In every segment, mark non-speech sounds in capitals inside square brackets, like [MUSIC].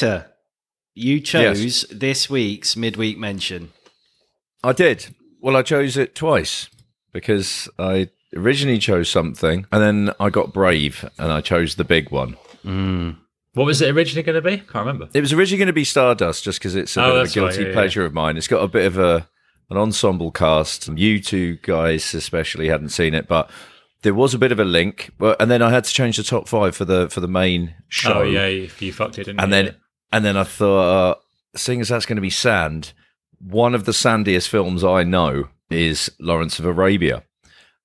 Peter, you chose this week's midweek mention. I did. Well, I chose it twice because I originally chose something and then I got brave and I chose the big one. Hmm. What was it originally going to be? Can't remember. It was originally going to be Stardust just because it's a Oh, bit of a that's right, guilty yeah, yeah. pleasure of mine. It's got a bit of a an ensemble cast. You two guys especially hadn't seen it, but there was a bit of a link. Well, and then I had to change the top five for the for the main oh, show. Oh yeah, you, you fucked it, didn't and you? then and then I thought, uh, seeing as that's going to be sand, one of the sandiest films I know is Lawrence of Arabia,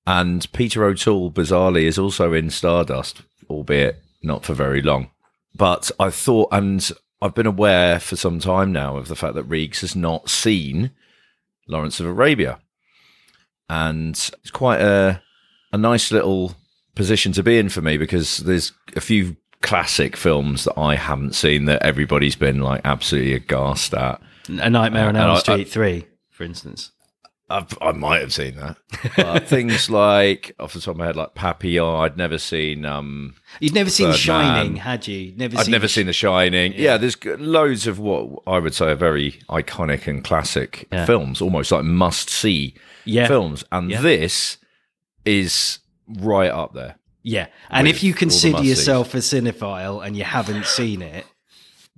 and Peter O'Toole bizarrely is also in Stardust, albeit not for very long. But I thought, and I've been aware for some time now of the fact that Reeks has not seen Lawrence of Arabia, and it's quite a a nice little position to be in for me because there's a few classic films that I haven't seen that everybody's been like absolutely aghast at. A Nightmare on Uh, Elm and I- Street 3, for instance. I've, I might have seen that. [LAUGHS] Things like off the top of my head, like Papillon. I'd never seen. Um, You'd never seen Shining, had you? Never I'd seen never seen The Shining. Yeah. there's loads of what I would say are very iconic and classic Yeah. films, almost like must see Yeah. films. And Yeah. this is right up there. Yeah. And if you consider yourself a cinephile and you haven't seen it,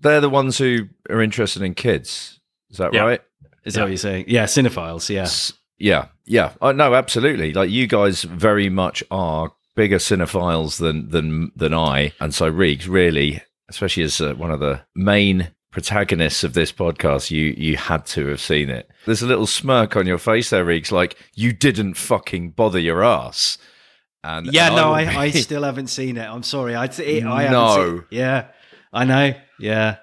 They're the ones who are interested in kids. Is that Yeah. right? is that what you're saying? Yeah, cinephiles, yeah. S- Yeah, yeah. Oh, no, absolutely. Like you guys very much are bigger cinephiles than than than I, and so Reeks really, especially as uh, one of the main protagonists of this podcast, you you had to have seen it. There's a little smirk on your face there, Reeks, like you didn't fucking bother your ass. And Yeah, and no, I, I [LAUGHS] still haven't seen it. I'm sorry. I, it, I No. Yeah, I know. Yeah.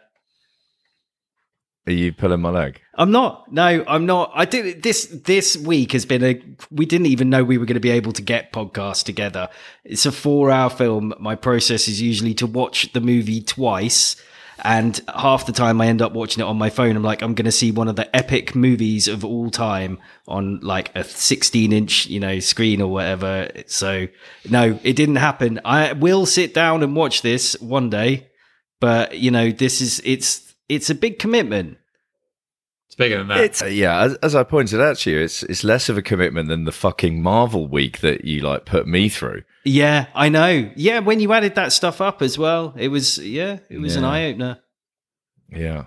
are you pulling my leg? I'm not. No, I'm not. I did this. This week has been a. We didn't even know we were going to be able to get podcasts together. It's a four-hour film. My process is usually to watch the movie twice, and half the time I end up watching it on my phone. I'm like, I'm going to see one of the epic movies of all time on like a 16-inch, you know, screen or whatever. So no, it didn't happen. I will sit down and watch this one day, but you know, this is it's it's a big commitment. It's bigger than that. It's uh, yeah, as, as I pointed out to you, it's it's less of a commitment than the fucking Marvel week that you like put me through. Yeah, I know. Yeah, when you added that stuff up as well, it was yeah, it was an eye opener. Yeah,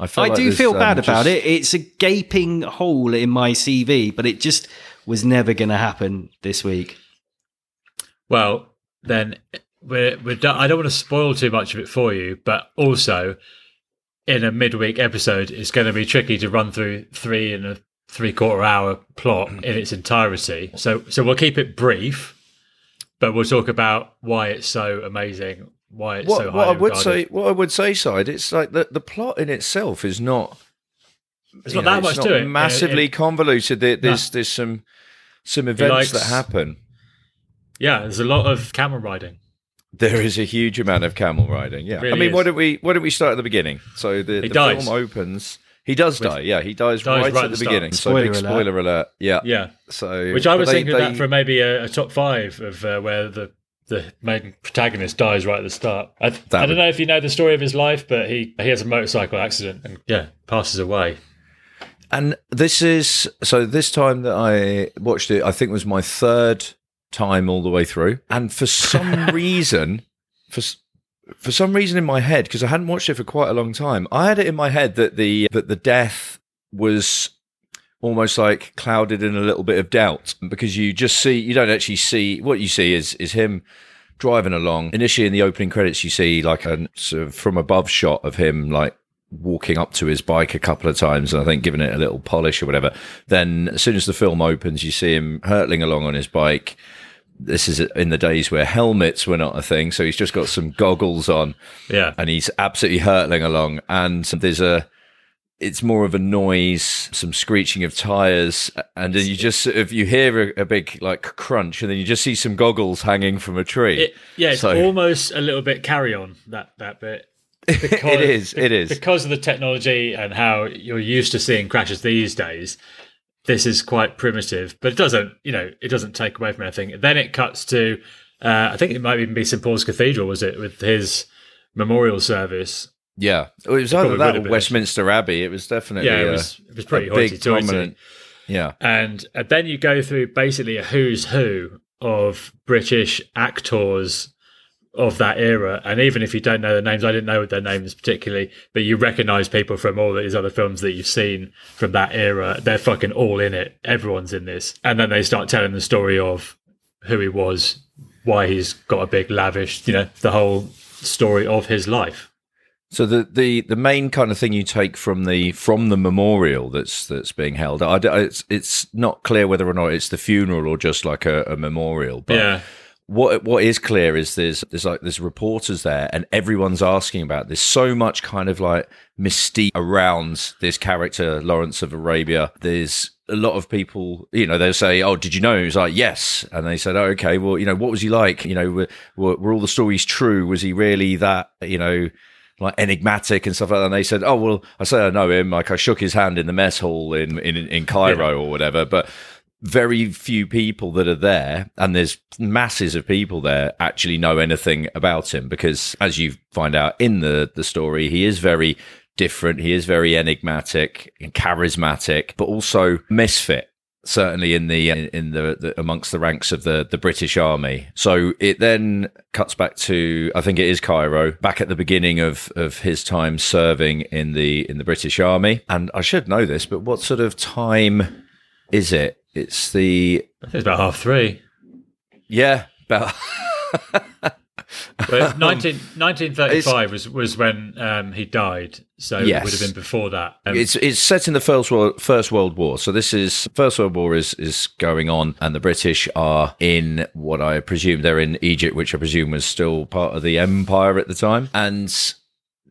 I, feel I like do there's, feel um, bad about it. It's a gaping hole in my CV, but it just was never going to happen this week. Well, then we're we're done. I don't want to spoil too much of it for you, but also in a midweek episode, it's going to be tricky to run through three and a three quarter hour plot in its entirety. So so we'll keep it brief, but we'll talk about why it's so amazing, why it's What, so what I would regarded. say, what I would say, side, it's like the the plot in itself is not. It's not that know, much it's to it. Massively It- it- convoluted. There, there's there's some some events likes- that happen. yeah, there's a lot of camel riding. There is a huge amount of camel riding. Yeah, I mean, is. why don't we why don't we start at the beginning? So the, the dies. film opens. He does With- die. Yeah, he dies, dies right, right at at the the start. beginning. so big Spoiler alert. spoiler alert. Yeah. Yeah, So which I was they- thinking they- that for maybe a, a top five of uh, where the the main protagonist dies right at the start. I, I don't would- know if you know the story of his life, but he he has a motorcycle accident and yeah passes away. And this is so this time that I watched it, I think was my third time all the way through. And for some [LAUGHS] reason, for for some reason in my head, because I hadn't watched it for quite a long time, I had it in my head that the that the death was almost like clouded in a little bit of doubt because you just see you don't actually see what you see is is him driving along initially in the opening credits you see like a sort of from above shot of him like walking up to his bike a couple of times and I think giving it a little polish or whatever. Then as soon as the film opens, you see him hurtling along on his bike. This is in the days where helmets were not a thing, so he's just got some goggles on Yeah, and he's absolutely hurtling along. And there's a, it's more of a noise, some screeching of tires, and then you just sort of you hear a, a big like crunch, and then you just see some goggles hanging from a tree. it, yeah, it's So- almost a little bit carry on that that bit. [LAUGHS] it is, it is. because of the technology and how you're used to seeing crashes these days. This is quite primitive, but it doesn't, you know, it doesn't take away from anything. Then it cuts to, uh, I think it might even be St Paul's Cathedral, was it, with his memorial service, Yeah, it was either probably that or. Westminster Abbey. It was definitely Yeah, it uh, was it was pretty a big prominent. Yeah, and uh, then you go through basically a who's who of British actors of that era. And even if you don't know their names, I didn't know what their names particularly, but you recognize people from all these other films that you've seen from that era. They're fucking all in it. Everyone's in this. And then they start telling the story of who he was, why he's got a big lavish, you know, the whole story of his life. So the, the, the main kind of thing you take from the from the memorial that's that's being held, I, I- it's it's not clear whether or not it's the funeral or just like a, a memorial. But yeah. What what is clear is there's there's like there's reporters there and everyone's asking about this. So much kind of like mystique around this character Lawrence of Arabia. There's a lot of people, you know, they'll say, "Oh, did you know?" He was like, "Yes," and they said, "Oh, okay. Well, you know, what was he like? You know, were, were, were all the stories true? Was he really that? You know." Like enigmatic and stuff like that. And they said, "Oh well, I say I know him. Like I shook his hand in the mess hall in in, in Cairo or whatever." But very few people that are there, and there's masses of people there, actually know anything about him because, as you find out in the the story, he is very different. He is very enigmatic and charismatic, but also misfit. Certainly in the in the, the amongst the ranks of the the British Army. So it then cuts back to I think it is Cairo, back at the beginning of of his time serving in the in the British Army. And I should know this, but what sort of time is it? It's the I think it's about half three. yeah about But [LAUGHS] 19, 1935 was, was when um, he died. So it would have been before that. Um, It's it's set in the first world First World War. So this is First World War is is going on, and the British are in what I presume they're in Egypt, which I presume was still part of the Empire at the time. And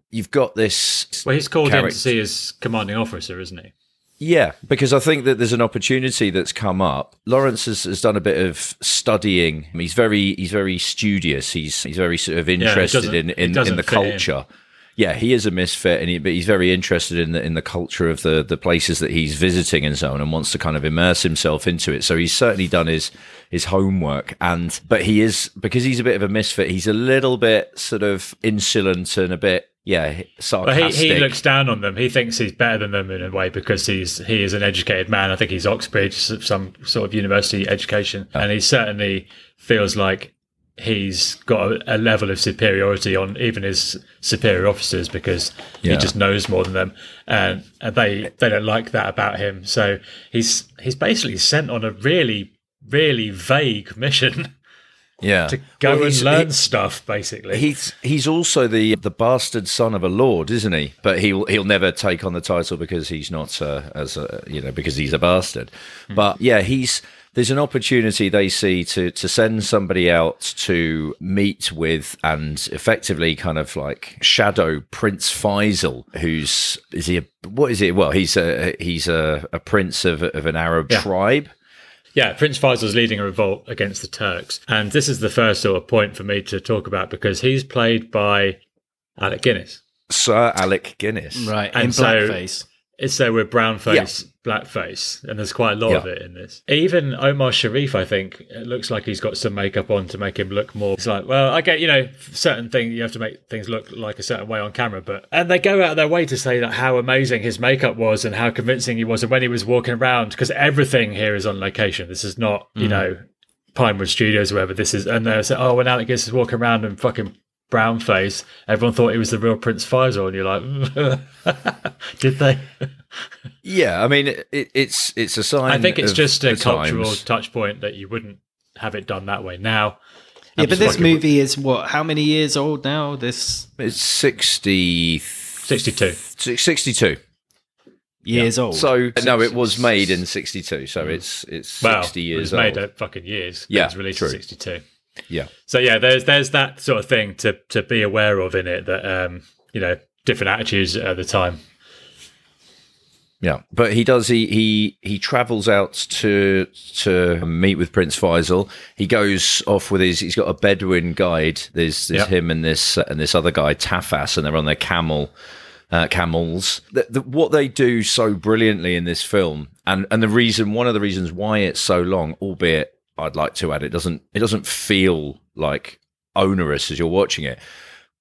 you've got this well, he's called in to see his commanding officer, isn't he? Yeah, because I think that there's an opportunity that's come up. Lawrence has, has done a bit of studying. He's very he's very studious. He's he's very sort of interested doesn't- in in, in the fit in. culture. Yeah, he is a misfit, and he, but he's very interested in the in the culture of the the places that he's visiting and so on, and wants to kind of immerse himself into it. So he's certainly done his his homework, and but he is because he's a bit of a misfit. He's a little bit sort of insolent and a bit yeah But sarcastic. he, he looks down on them. He thinks he's better than them in a way because he's he is an educated man. I think he's Oxbridge, some sort of university education, and he certainly feels like he's got a, a level of superiority on even his superior officers because Yeah. he just knows more than them, and, and they they don't like that about him. So he's he's basically sent on a really really vague mission [LAUGHS] yeah to go Well, and learn he- stuff. Basically, He's he's also the the bastard son of a lord, isn't he? But he'll he'll never take on the title because he's not uh, as a you know because he's a bastard. But yeah, he's there's an opportunity they see to to send somebody out to meet with and effectively kind of like shadow Prince Faisal, who's is he a, what is he? Well, he's a he's a, a prince of of an Arab Yeah. tribe. Yeah, Prince Faisal's leading a revolt against the Turks. And this is the first sort of point for me to talk about because he's played by Alec Guinness. Sir Alec Guinness. Right, And in so- blackface. It's there with brown face, black face, and there's quite a lot of it in this. Even Omar Sharif, I think, it looks like he's got some makeup on to make him look more. It's like, well, I get, you know, certain thing you have to make things look like a certain way on camera, but and they go out of their way to say that how amazing his makeup was and how convincing he was, and when he was walking around, because everything here is on location. This is not, you hmm. know, Pinewood Studios or whatever. This is, and they say, oh, when Alec Guinness is walking around in fucking brown face, everyone thought he was the real Prince Faisal, and you're like, [LAUGHS] did they? Yeah, I mean it, it's it's a sign. I think it's of just a cultural times. touch point that you wouldn't have it done that way now. Yeah, I'm but this movie is what? How many years old now? This It's 60, 62. 62. years old. So no, it was made in sixty two. So mm-hmm. it's it's Well, sixty it years was made old. at fucking years. Yeah, it was released true. in 62. Yeah, So yeah, there's there's that sort of thing to to be aware of in it that um you know different attitudes at the time. yeah. But he does. He he he travels out to to meet with Prince Faisal. He goes off with his. He's got a Bedouin guide. There's there's Yep. him and this and this other guy Tafas, and they're on their camel. Uh, camels. The, the, what they do so brilliantly in this film, and and the reason, one of the reasons why it's so long, albeit I'd like to add, it doesn't it doesn't feel like onerous as you're watching it,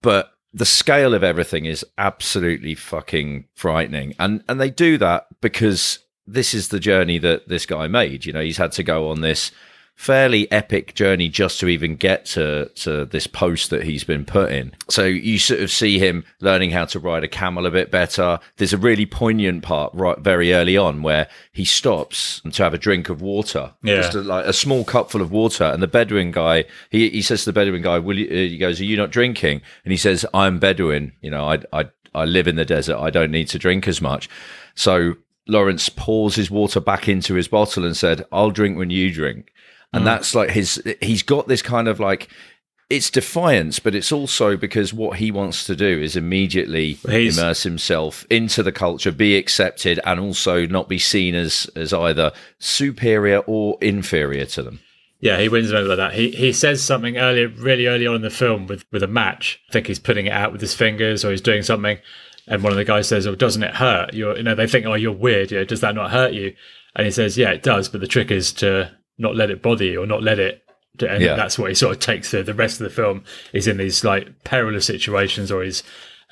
but the scale of everything is absolutely fucking frightening. And and they do that because this is the journey that this guy made. You know, he's had to go on this fairly epic journey just to even get to to this post that he's been put in. So you sort of see him learning how to ride a camel a bit better. There's a really poignant part right very early on where he stops to have a drink of water, Yeah. just a, like a small cup full of water, and the Bedouin guy he he says to the Bedouin guy, "Will you?" He goes, "Are you not drinking?" And he says, "I'm Bedouin. You know, I I I live in the desert. I don't need to drink as much." So Lawrence pours his water back into his bottle and said, "I'll drink when you drink." And mm. that's like his. He's got this kind of like. It's defiance, but it's also because what he wants to do is immediately He's- immerse himself into the culture, be accepted, and also not be seen as as either superior or inferior to them. Yeah, he wins over like that. He he says something earlier, really early on in the film with with a match. I think he's putting it out with his fingers or he's doing something, and one of the guys says, "Oh, doesn't it hurt?" You're, you know, they think, "Oh, you're weird. You know, does that not hurt you?" And he says, "Yeah, it does, but the trick is to not let it bother you or not let it." And Yeah. that's what he sort of takes through the rest of the film. He's in these like perilous situations, or he's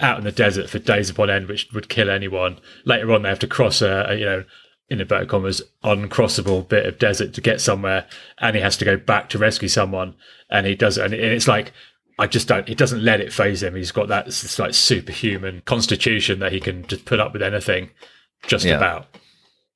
out in the desert for days upon end, which would kill anyone. Later on, they have to cross a, a you know in inverted commas, uncrossable bit of desert to get somewhere, and he has to go back to rescue someone, and he does, and it's like. I just don't. He doesn't let it faze him. He's got that s- like superhuman constitution that he can just put up with anything, just Yeah. about.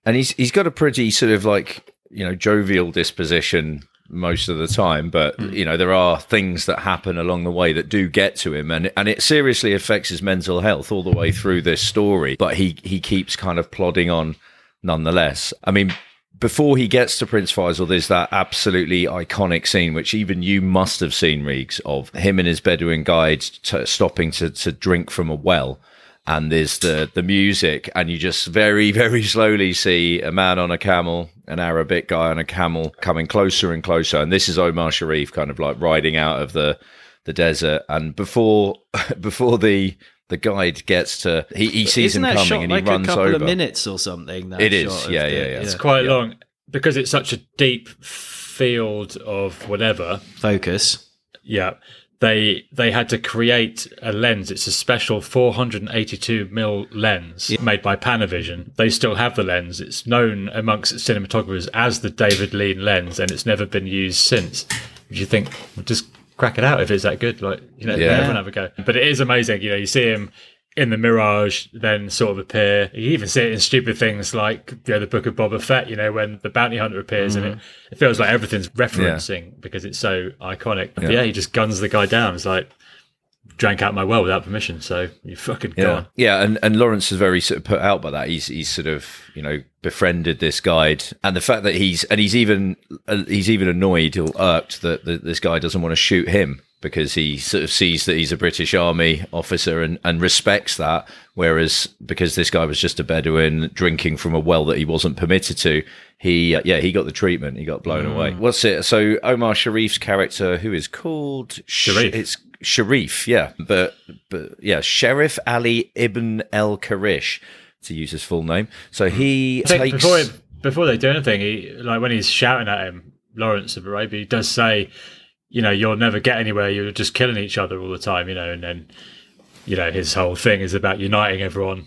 and he's he's got a pretty sort of like you know jovial disposition most of the time but mm. you know there are things that happen along the way that do get to him and and it seriously affects his mental health all the way through this story but he he keeps kind of plodding on nonetheless i mean before he gets to Prince Faisal, there's that absolutely iconic scene, which even you must have seen, Reeks, of him and his Bedouin guide t- stopping to, to drink from a well. And there's the, the music, and you just very, [LAUGHS] very slowly see a man on a camel, an Arabic guy on a camel coming closer and closer. And this is Omar Sharif kind of like riding out of the, the desert. And before, [LAUGHS] before the, the guide gets to, he, he sees Isn't him coming shot and he like runs a couple over. of minutes or something? That It is, shot yeah, the- yeah, yeah. It's quite long because it's such a deep field of whatever. Focus. Yeah, they they had to create a lens. It's a special 482 mil lens made by Panavision. They still have the lens. It's known amongst cinematographers as the David Lean lens, and it's never been used since. If you think, well, just crack it out if it's that good, like you know, Yeah. everyone have a go. But it is amazing. You know, you see him. In the mirage, then sort of appear. You even see it in stupid things like you know, the Book of Boba Fett. You know, when the bounty hunter appears, and it, it feels like everything's referencing because it's so iconic. But yeah, he just guns the guy down. It's like drank out my well without permission, so you fucking Yeah, gone. yeah, and and Lawrence is very sort of put out by that. He's he's sort of you know befriended this guide, and the fact that he's and he's even uh, he's even annoyed or irked that, that this guy doesn't want to shoot him because he sort of sees that he's a British Army officer and and respects that. Whereas because this guy was just a Bedouin drinking from a well that he wasn't permitted to, he uh, yeah he got the treatment. He got blown away. What's it? So Omar Sharif's character, who is called Sharif. it's Sharif, yeah, but but yeah, Sheriff Ali Ibn El Karish, to use his full name. So he takes before before they do anything, he like when he's shouting at him, Lawrence of Arabia, he does say, you know, you'll never get anywhere. You're just killing each other all the time, you know, and then you know his whole thing is about uniting everyone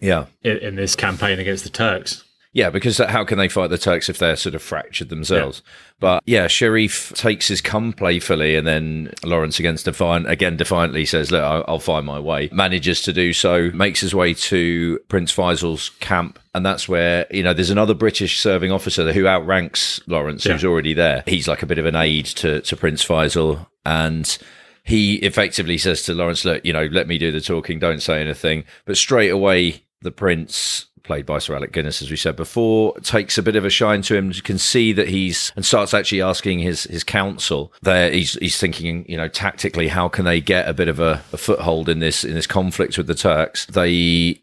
yeah in, in this campaign against the Turks. Yeah because how can they fight the Turks if they're sort of fractured themselves? But yeah, Sharif takes his come playfully, and then Lawrence against defiant again defiantly says, "Look, I'll, I'll find my way." Manages to do so, makes his way to Prince Faisal's camp, and that's where you know there's another British serving officer who outranks Lawrence, who's already there. He's like a bit of an aide to to Prince Faisal, and he effectively says to Lawrence, "Look, you know, let me do the talking. Don't say anything." But straight away, the prince, played by Sir Alec Guinness, as we said before, takes a bit of a shine to him. You can see that he's and starts actually asking his his counsel. There, he's he's thinking, you know, tactically, how can they get a bit of a, a foothold in this in this conflict with the Turks? They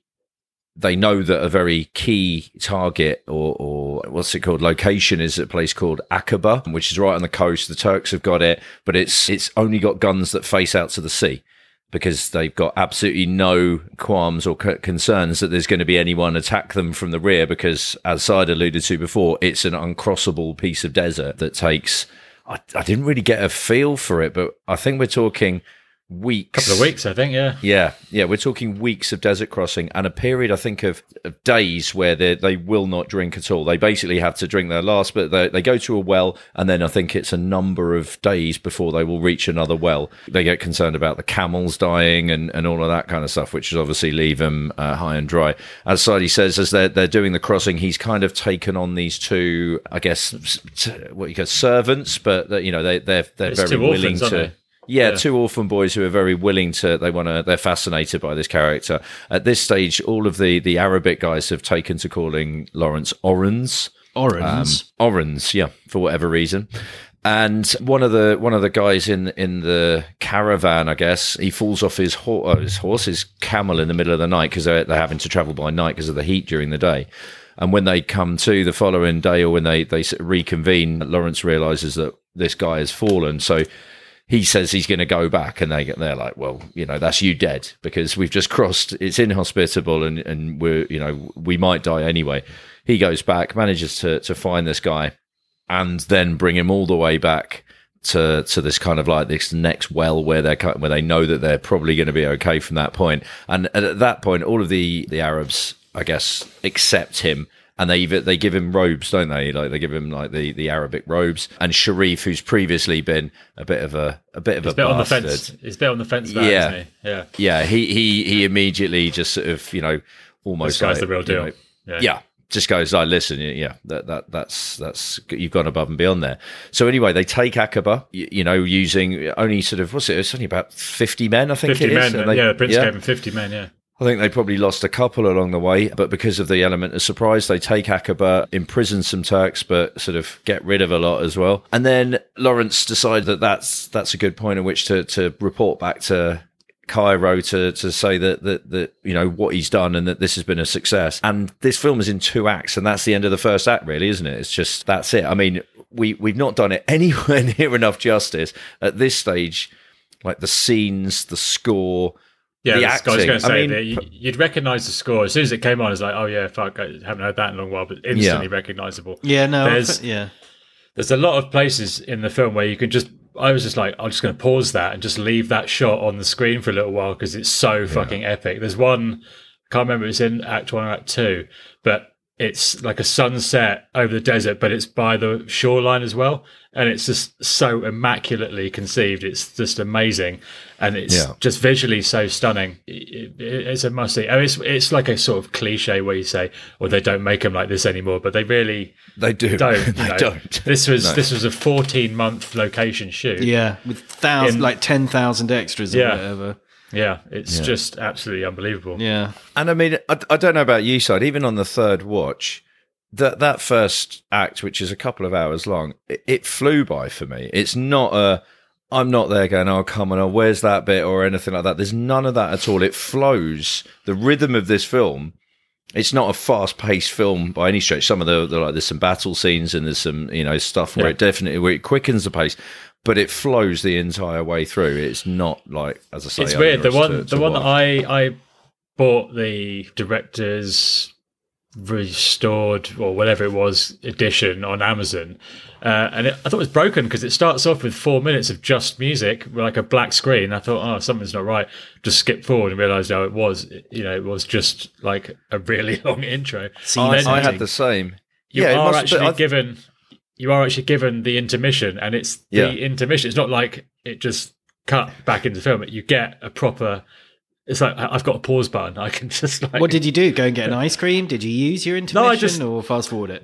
they know that a very key target or, or what's it called location is a place called Aqaba, which is right on the coast. The Turks have got it, but it's it's only got guns that face out to the sea because they've got absolutely no qualms or c- concerns that there's going to be anyone attack them from the rear because as Side alluded to before, it's an uncrossable piece of desert that takes I, I didn't really get a feel for it, but I think we're talking weeks. couple of weeks, I think. Yeah, Yeah, yeah, we're talking weeks of desert crossing and a period, I think, of, of days where they they will not drink at all. They basically have to drink their last, but they, they go to a well, and then I think it's a number of days before they will reach another well. They get concerned about the camels dying and, and all of that kind of stuff, which is obviously leave them uh, high and dry. As Sadie says, as they're, they're doing the crossing, he's kind of taken on these two, I guess, s- what you call servants, but you know they they're they're It's very willing orphans, to. Yeah, Yeah. two orphan boys who are very willing to. They want to. They're fascinated by this character. At this stage, all of the the Arabic guys have taken to calling Lawrence Orans. Orange. Orans, yeah, for whatever reason. And one of the one of the guys in in the caravan, I guess, he falls off his, ho- uh, his horse, his camel, in the middle of the night because they're, they're having to travel by night because of the heat during the day. And when they come to the following day, or when they they reconvene, Lawrence realizes that this guy has fallen. So he says he's going to go back, and they they're like, well, you know, that's you dead because we've just crossed. It's inhospitable, and and we're you know we might die anyway. He goes back, manages to to find this guy, and then bring him all the way back to to this kind of like this next well where they're where they know that they're probably going to be okay from that point. And at that point, all of the the Arabs, I guess, accept him. And they they give him robes, don't they? Like they give him like the, the Arabic robes. And Sharif, who's previously been a bit of a a bit of he's a bit on the fence. He's a bit on the fence about, Yeah. he? Yeah, yeah, he he he immediately just sort of you know almost this guy's like, the real deal. know, yeah. yeah just goes like listen yeah that that that's that's you've gone above and beyond there so anyway they take Aqaba you, you know using only sort of what's it it's only about 50 men i think fifty it is men. and they- yeah, the prince yeah. gave him fifty men. Yeah, I think they probably lost a couple along the way, but because of the element of surprise, they take Aqaba, imprison some Turks, but sort of get rid of a lot as well. And then Lawrence decided that that's that's a good point at which to to report back to Cairo to to say that that that you know what he's done and that this has been a success. And this film is in two acts, and that's the end of the first act, really, isn't it? It's just that's it. I mean, we we've not done it [LAUGHS] anywhere near enough justice at this stage. Like the scenes, the score, yeah. the this- I was going to I say mean, that you, you'd recognise the score as soon as it came on. It's like, oh yeah, fuck, I haven't heard that in a long while, but instantly recognisable. Yeah, no, There's- yeah. There's a lot of places in the film where you can just. I was just like, I'm just going to pause that and just leave that shot on the screen for a little while because it's so fucking epic. There's one, I can't remember if it's in Act One or Act Two, but it's like a sunset over the desert, but it's by the shoreline as well, and it's just so immaculately conceived. It's just amazing, and it's Yeah. just visually so stunning. It- it- it's a must see. I mean, it's it's like a sort of cliche where you say, "Well, they don't make them like this anymore," but they really they do. don't. [LAUGHS] They know. don't. This was No. this was a 14 month location shoot. Yeah, with thousand, In- like 10,000 extras or Yeah. whatever. Yeah, it's just absolutely unbelievable. Yeah. And I mean, I, I don't know about you, side. Even on the third watch, that that first act, which is a couple of hours long, it, it flew by for me. It's not a. I'm not there going, oh, come on, oh, where's that bit or anything like that. There's none of that at all. It flows. The rhythm of this film, it's not a fast paced film by any stretch. Some of the, the like, there's some battle scenes and there's some, you know, stuff where Yeah. it definitely, where it quickens the pace, but it flows the entire way through. It's not like, as I say, it's weird. The one to- the to one that. I I bought the director's restored or whatever it was edition on Amazon, uh, and it, I thought it was broken because it starts off with four minutes of just music, with like a black screen. I thought, oh, something's not right. Just skip forward and realised, oh, it was you know it was just like a really [LAUGHS] long intro. See, I, I had the same. you yeah, are must- actually I've- given you are actually given the intermission and it's the Yeah. intermission it's not like it just cut back into film you get a proper it's like I- i've got a pause button [LAUGHS] i can just like What did you do? Go and get an ice cream? Did you use your intermission just- or fast forward it?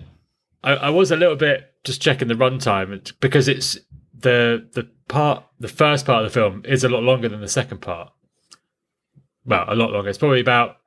I, I was a little bit just checking the runtime it's- because it's the the part the first part of the film is a lot longer than the second part well a lot longer it's probably about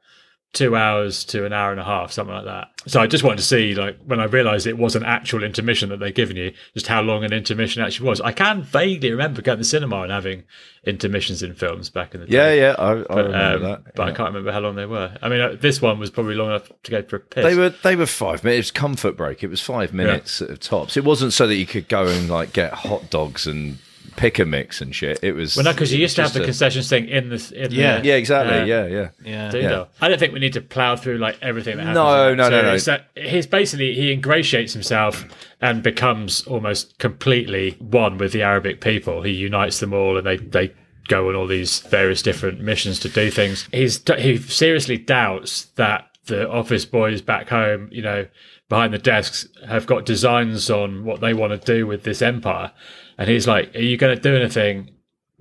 two hours to an hour and a half, something like that. So I just wanted to see, like, when I realised it was an actual intermission that they'd given you, just how long an intermission actually was. I can vaguely remember going to the cinema and having intermissions in films back in the Yeah, day. yeah, I, I But, remember um, that. but I can't remember how long they were. I mean, uh, this one was probably long enough to go for a piss. They were they were five minutes. It was comfort break. It was five minutes at tops. It wasn't so that you could go and like get hot dogs and pick a mix and shit. It was well, no, because you used to have the just concessions thing in the in Yeah. the, yeah, exactly. uh, yeah, yeah. Yeah. do Yeah. though. I don't think we need to plow through like everything that happens. No, in no, it. no, no. it's that he's basically he ingratiates himself and becomes almost completely one with the Arabic people. He unites them all, and they they go on all these various different missions to do things. He's he seriously doubts that the office boys back home, you know, behind the desks have got designs on what they want to do with this empire. And he's like, "Are you going to do anything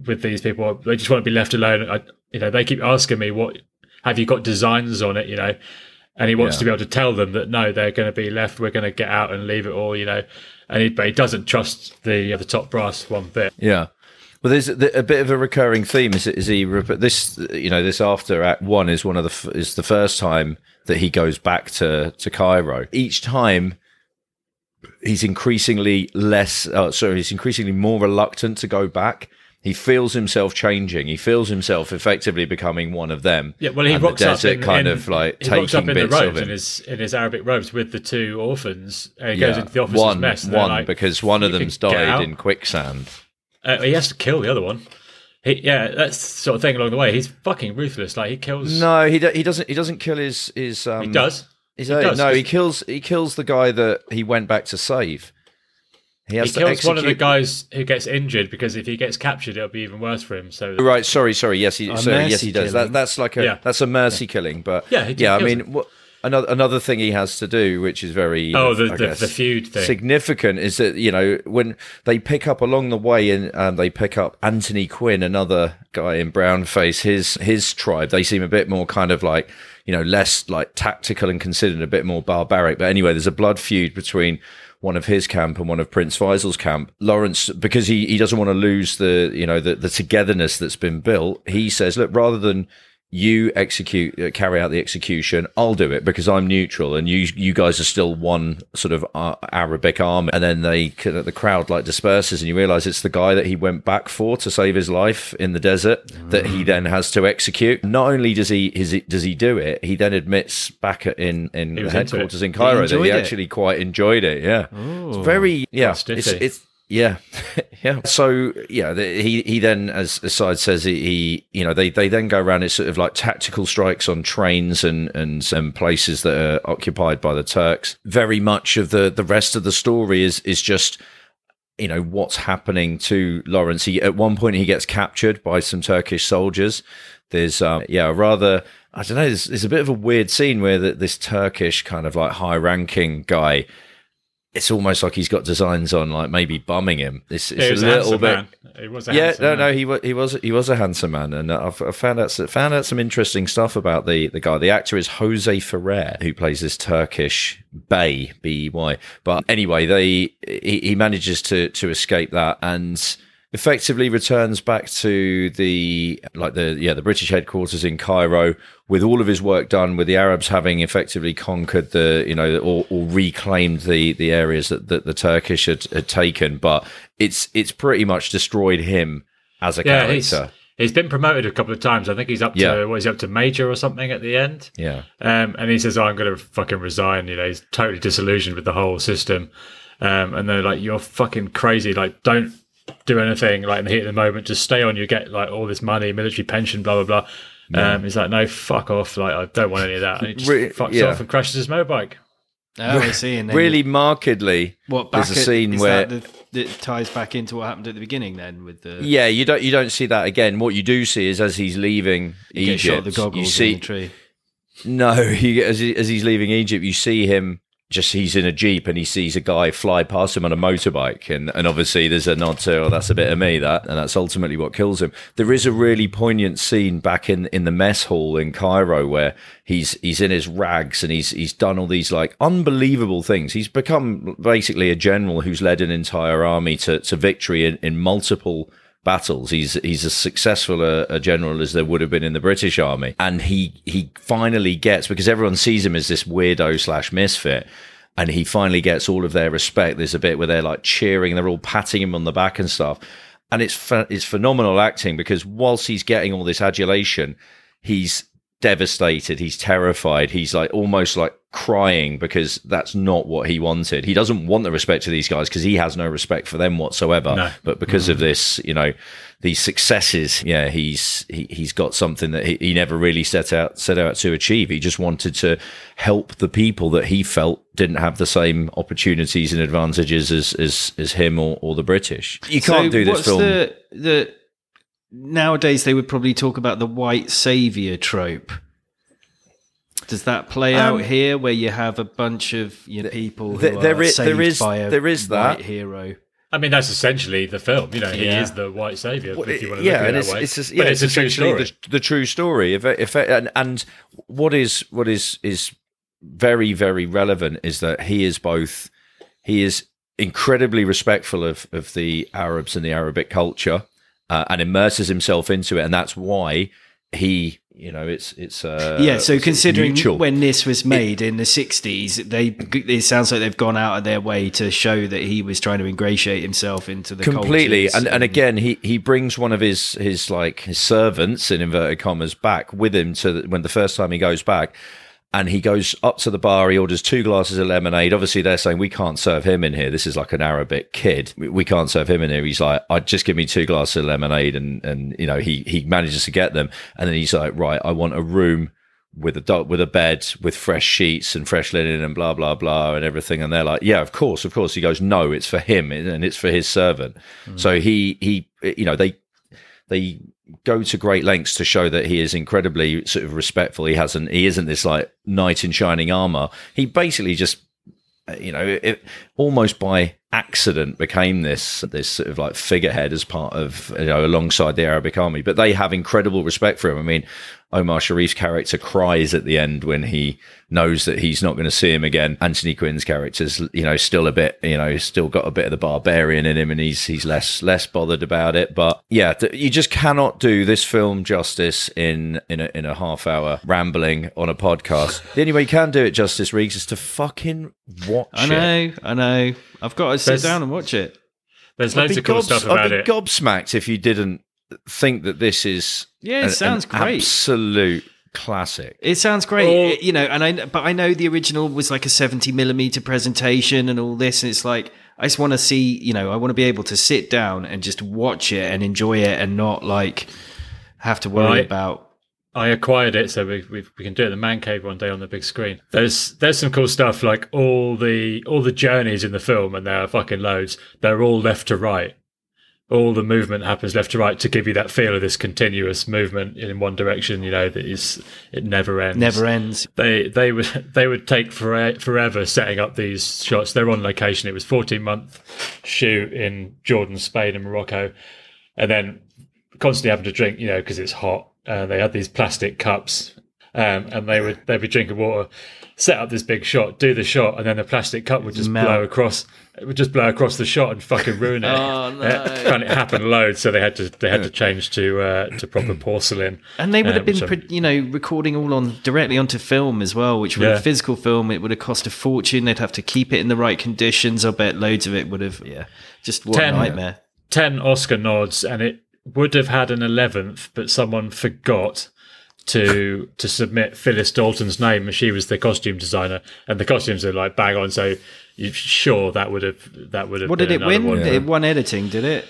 with these people? They just want to be left alone." I, you know, they keep asking me, "What have you got designs on it?" You know, and he wants Yeah. to be able to tell them that no, they're going to be left. We're going to get out and leave it all. You know, and he, but he doesn't trust the the top brass one bit. Yeah. Well, there's a, a bit of a recurring theme. Is, is he this? You know, this after Act One is one of the is the first time that he goes back to to Cairo. Each time, he's increasingly less. Uh, sorry, he's increasingly more reluctant to go back. He feels himself changing. He feels himself effectively becoming one of them. Yeah, well, he and rocks the up desert in, kind in- of like he rocks up taking in the bits of robes in him. his in his Arabic robes with the two orphans. And he goes into the officer's one, mess. One like, because one of them's died in quicksand. Uh, he has to kill the other one. He, yeah, that's the sort of thing along the way. He's fucking ruthless. Like he kills. No, he do, he doesn't. He doesn't kill his his. Um, he does. He's He does, no, he 'cause- kills. He kills the guy that he went back to save. He He has to kills one of the guys who gets injured because if he gets captured, it'll be even worse for him. So Right. Sorry. Sorry. Yes. He, A sorry, yes, he does. That, that's like a Yeah. that's a mercy killing. But Yeah, he just yeah. I mean, him. what, another another thing he has to do, which is very oh, uh, the I the, guess, the feud thing. significant is that you know when they pick up along the way and um, they pick up Anthony Quinn, another guy in brownface, his his tribe. They seem a bit more kind of like you know less like tactical and considered a bit more barbaric. But anyway, there's a blood feud between one of his camp and one of Prince Faisal's camp. Lawrence, because he, he doesn't want to lose the you know the, the togetherness that's been built, he says, look, rather than you execute uh, carry out the execution i'll do it because i'm neutral and you you guys are still one sort of uh, arabic army. And then they the crowd like disperses and you realize it's the guy that he went back for to save his life in the desert that he then has to execute. Not only does he is he, does he do it he then admits back at, in in headquarters in cairo that enjoyed he it. actually quite enjoyed it yeah. It's very yeah it's, it's yeah, [LAUGHS] yeah. So yeah, the, he he then, as aside says, he, he you know they they then go around. It's sort of like tactical strikes on trains and and some places that are occupied by the Turks. Very much of the the rest of the story is is just you know what's happening to Lawrence. He at one point he gets captured by some Turkish soldiers. There's um, yeah, a rather I don't know. There's, there's a bit of a weird scene where the, this Turkish kind of like high ranking guy. It's almost like he's got designs on, like maybe bumming him. It's, it's Yeah, he a a little handsome bit. man. He was a Yeah, handsome no, man. no, he was he was he was a handsome man, and I've, I've found out found out some interesting stuff about the the guy. The actor is Jose Ferrer, who plays this Turkish Bey B E Y. But anyway, they he, he manages to to escape that and effectively returns back to the like the yeah the British headquarters in Cairo with all of his work done with the Arabs having effectively conquered the you know or, or reclaimed the the areas that, that the Turkish had, had taken but it's it's pretty much destroyed him as a Yeah, he's, character he's been promoted a couple of times. I think he's up to Yeah. what is he up to major or something at the end. yeah Um, and he says, oh, "I'm going to fucking resign." You know, he's totally disillusioned with the whole system. Um, and they're like, "You're fucking crazy! Like, don't do anything. Like in the heat of the moment, just stay on. You get like all this money, military pension, blah blah blah." Um, he's like, "No, fuck off! Like, I don't want any of that." And he just Re- fucks yeah. off and crashes his motorbike. Oh, I see. And then really markedly what back there's a at- scene is where that, the, that ties back into what happened at the beginning. Then with the yeah you don't you don't see that again what you do see is as he's leaving you get shot Egypt the goggles you see in the tree. No, [LAUGHS] he, as, he, as he's leaving Egypt, you see him just he's in a jeep and he sees a guy fly past him on a motorbike, and, and obviously there's a nod to, oh, that's a bit of me, that, and that's ultimately what kills him. There is a really poignant scene back in, in the mess hall in Cairo where he's he's in his rags and he's he's done all these like unbelievable things. He's become basically a general who's led an entire army to, to victory in, in multiple battles. He's he's as successful a, a general as there would have been in the British Army, and he he finally gets because everyone sees him as this weirdo slash misfit. And he finally gets all of their respect. There's a bit where they're like cheering, they're all patting him on the back and stuff. And it's ph- it's phenomenal acting because whilst he's getting all this adulation, he's devastated. He's terrified. He's like almost like crying because that's not what he wanted. He doesn't want the respect of these guys because he has no respect for them whatsoever. No. But because of mm-hmm. this, you know, these successes, yeah, he's he, he's got something that he, he never really set out set out to achieve. He just wanted to help the people that he felt didn't have the same opportunities and advantages as as, as him or, or the British. You can't So do this what's film. The, the nowadays they would probably talk about the white savior trope. Does that play out Um, here, where you have a bunch of you know, people who there- are there i- saved there is- by a there is that. white hero? I mean, that's essentially the film. You know, he Yeah. is the white savior. Well, if you want to yeah, look at and it it's that way. it's, just, but yeah, it's, a true essentially story. the, the true story. If, if and, and what is what is is very very relevant is that he is both he is incredibly respectful of of the Arabs and the Arabic culture uh, and immerses himself into it, and that's why he you know it's it's uh, yeah, so considering mutual. when this was made in the '60s, they it sounds like they've gone out of their way to show that he was trying to ingratiate himself into the completely cultures and, and again he he brings one of his his like his servants in inverted commas back with him to the, when the first time he goes back and he goes up to the bar he orders two glasses of lemonade. Obviously they're saying we can't serve him in here. This is like an arabic kid. We, can't serve him in here. He's like i'd just give me two glasses of lemonade and and you know he he manages to get them. And then he's like right i want a room with a do- with a bed with fresh sheets and fresh linen and blah blah blah and everything. And they're like yeah of course of course. He goes no it's for him and it's for his servant. Hmm. So he he you know they they go to great lengths to show that he is incredibly sort of respectful. He hasn't he isn't this like knight in shining armor. He basically just uh, you know it almost by accident became this this sort of like figurehead as part of you know alongside the Arabic army. But they have incredible respect for him. I mean Omar Sharif's character cries at the end when he knows that he's not going to see him again. Anthony Quinn's character's, you know, still a bit, you know, he's still got a bit of the barbarian in him, and he's he's less less bothered about it. But yeah, th- you just cannot do this film justice in in a, in a half hour rambling on a podcast. the only way you can do it justice, Reeks, is to fucking watch I it. know, I know. I've got to sit There's- down and watch it. There's I'd loads of cool gobs- stuff I'd be it. gobsmacked if you didn't think that this is Yeah, it an- sounds an great. absolute classic. It sounds great, Well- It- you know. And I, but I know the original was like a seventy millimeter presentation and all this, and it's like I just want to see, you know, I want to be able to sit down and just watch it and enjoy it, and not like have to worry Right. about. I acquired it, so we, we we can do it in the man cave one day on the big screen. There's there's some cool stuff like all the all the journeys in the film, and there are fucking loads. They're all left to right. All the movement happens left to right to give you that feel of this continuous movement in one direction. You know that is it never ends. Never ends. They they would [LAUGHS] they would take for, forever setting up these shots. They're on location. It was 14 month shoot in Jordan, Spain, and Morocco, and then constantly having to drink, you know, because it's hot. Uh, they had these plastic cups, um, and they would they'd be drinking water, set up this big shot, do the shot, and then the plastic cup would just Melt. blow across. It would just blow across the shot and fucking ruin it. [LAUGHS] Oh, no. And it happened loads, so they had to they had to change to uh, to proper [CLEARS THROAT] porcelain. And they would have been, which I- you know, recording all on directly onto film as well, which would Yeah. have physical film. It would have cost a fortune. They'd have to keep it in the right conditions. I bet loads of it would have, yeah, just what Ten. a nightmare. 10 Oscar nods and it would have had an 11th, but someone forgot to to submit Phyllis Dalton's name as she was the costume designer and the costumes are like bang on so sure that would have that would have What did it win? one. It won editing, did it?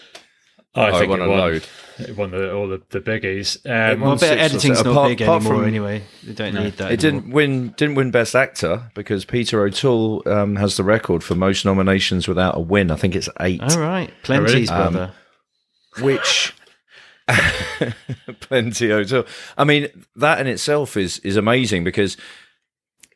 I I think won it a won, load. it won the, all the, the biggies um, Well, I bet editing's not Apart- big apart anymore from- anyway. They don't need that. It anymore. didn't win. Didn't win Best Actor because Peter O'Toole um, has the record for most nominations without a win. I think it's eight. All right, plenty's really? brother. Which [LAUGHS] plenty O'Toole. I mean, that in itself is is amazing because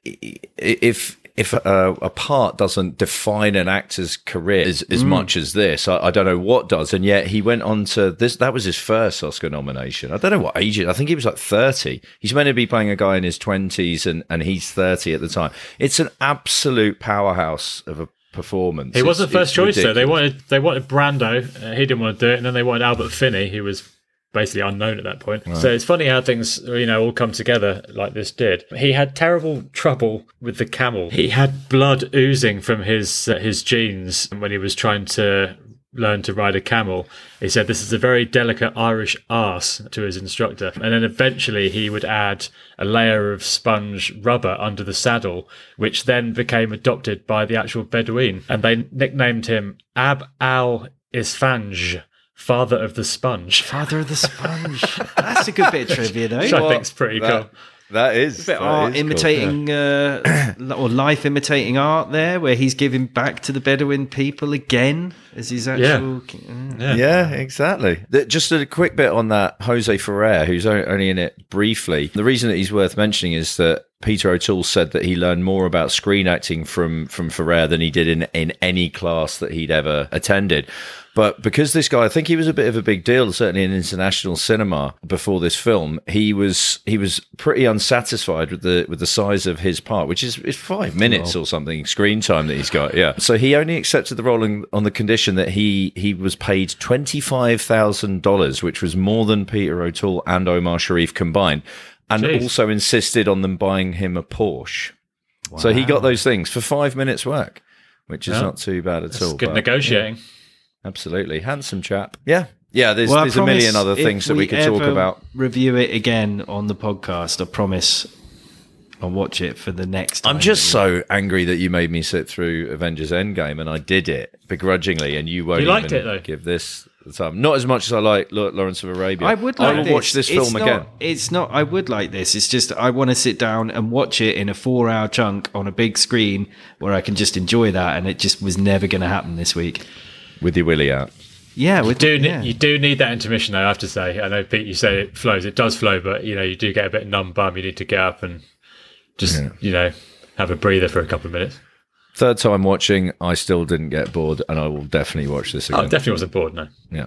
if if a, a part doesn't define an actor's career as, as much as this, I, I don't know what does. And yet he went on to this. That was his first Oscar nomination. I don't know what age. it- I think he was like thirty. He's meant to be playing a guy in his twenties, and and he's thirty at the time. It's an absolute powerhouse of a performance. He wasn't It's- first choice it's though. They wanted they wanted Brando. Uh, he didn't want to do it, and then they wanted Albert Finney, who was basically unknown at that point. So it's funny how things you know all come together like this did. He had terrible trouble with the camel. He had blood oozing from his uh, his jeans when he was trying to learn to ride a camel. He said this is a very delicate Irish ass to his instructor. And then eventually he would add a layer of sponge rubber under the saddle, which then became adopted by the actual Bedouin. And they nicknamed him Ab al Isfanj, father of the sponge. Father of the Sponge. [LAUGHS] That's a good bit of trivia, though. Which I think's pretty that- cool. That is bit that art is cool. imitating uh, or life imitating art there, where he's giving back to the Bedouin people again as his actual. Mm. Yeah. Yeah, exactly. The- Just a quick bit on that Jose Ferrer, who's only in it briefly. The reason that he's worth mentioning is that Peter O'Toole said that he learned more about screen acting from from Ferrer than he did in in any class that he'd ever attended. But because this guy, I think he was a bit of a big deal, certainly in international cinema before this film, he was he was pretty unsatisfied with the with the size of his part, which is, is five minutes or something screen time that he's got. Yeah, so he only accepted the role on, on the condition that he he was paid twenty five thousand dollars, which was more than Peter O'Toole and Omar Sharif combined, and Jeez. also insisted on them buying him a Porsche. So he got those things for five minutes work, which is Yeah. not too bad at It's all. good but- negotiating. Absolutely. Handsome chap. Yeah. Yeah, there's, Well, there's a million other things that we could talk about. Review it again on the podcast. I promise. I'll watch it for the next. I'm just so angry that you made me sit through Avengers Endgame and I did it begrudgingly and you won't You liked even it, though. give this the time. Not as much as I like Lawrence of Arabia. I would like I like will this. watch this It's film not- again. It's not. I would like this. It's just I want to sit down and watch it in a four-hour chunk on a big screen where I can just enjoy that, and it just was never going to happen this week. With your willy out. Yeah, we do yeah. you do need that intermission though. I have to say. I know Pete, you say it flows. It does flow, but you know you do get a bit numb bum. You need to get up and just you know have a breather for a couple of minutes. Third time watching, I still didn't get bored and I will definitely watch this Oh, again. definitely wasn't bored. No. yeah.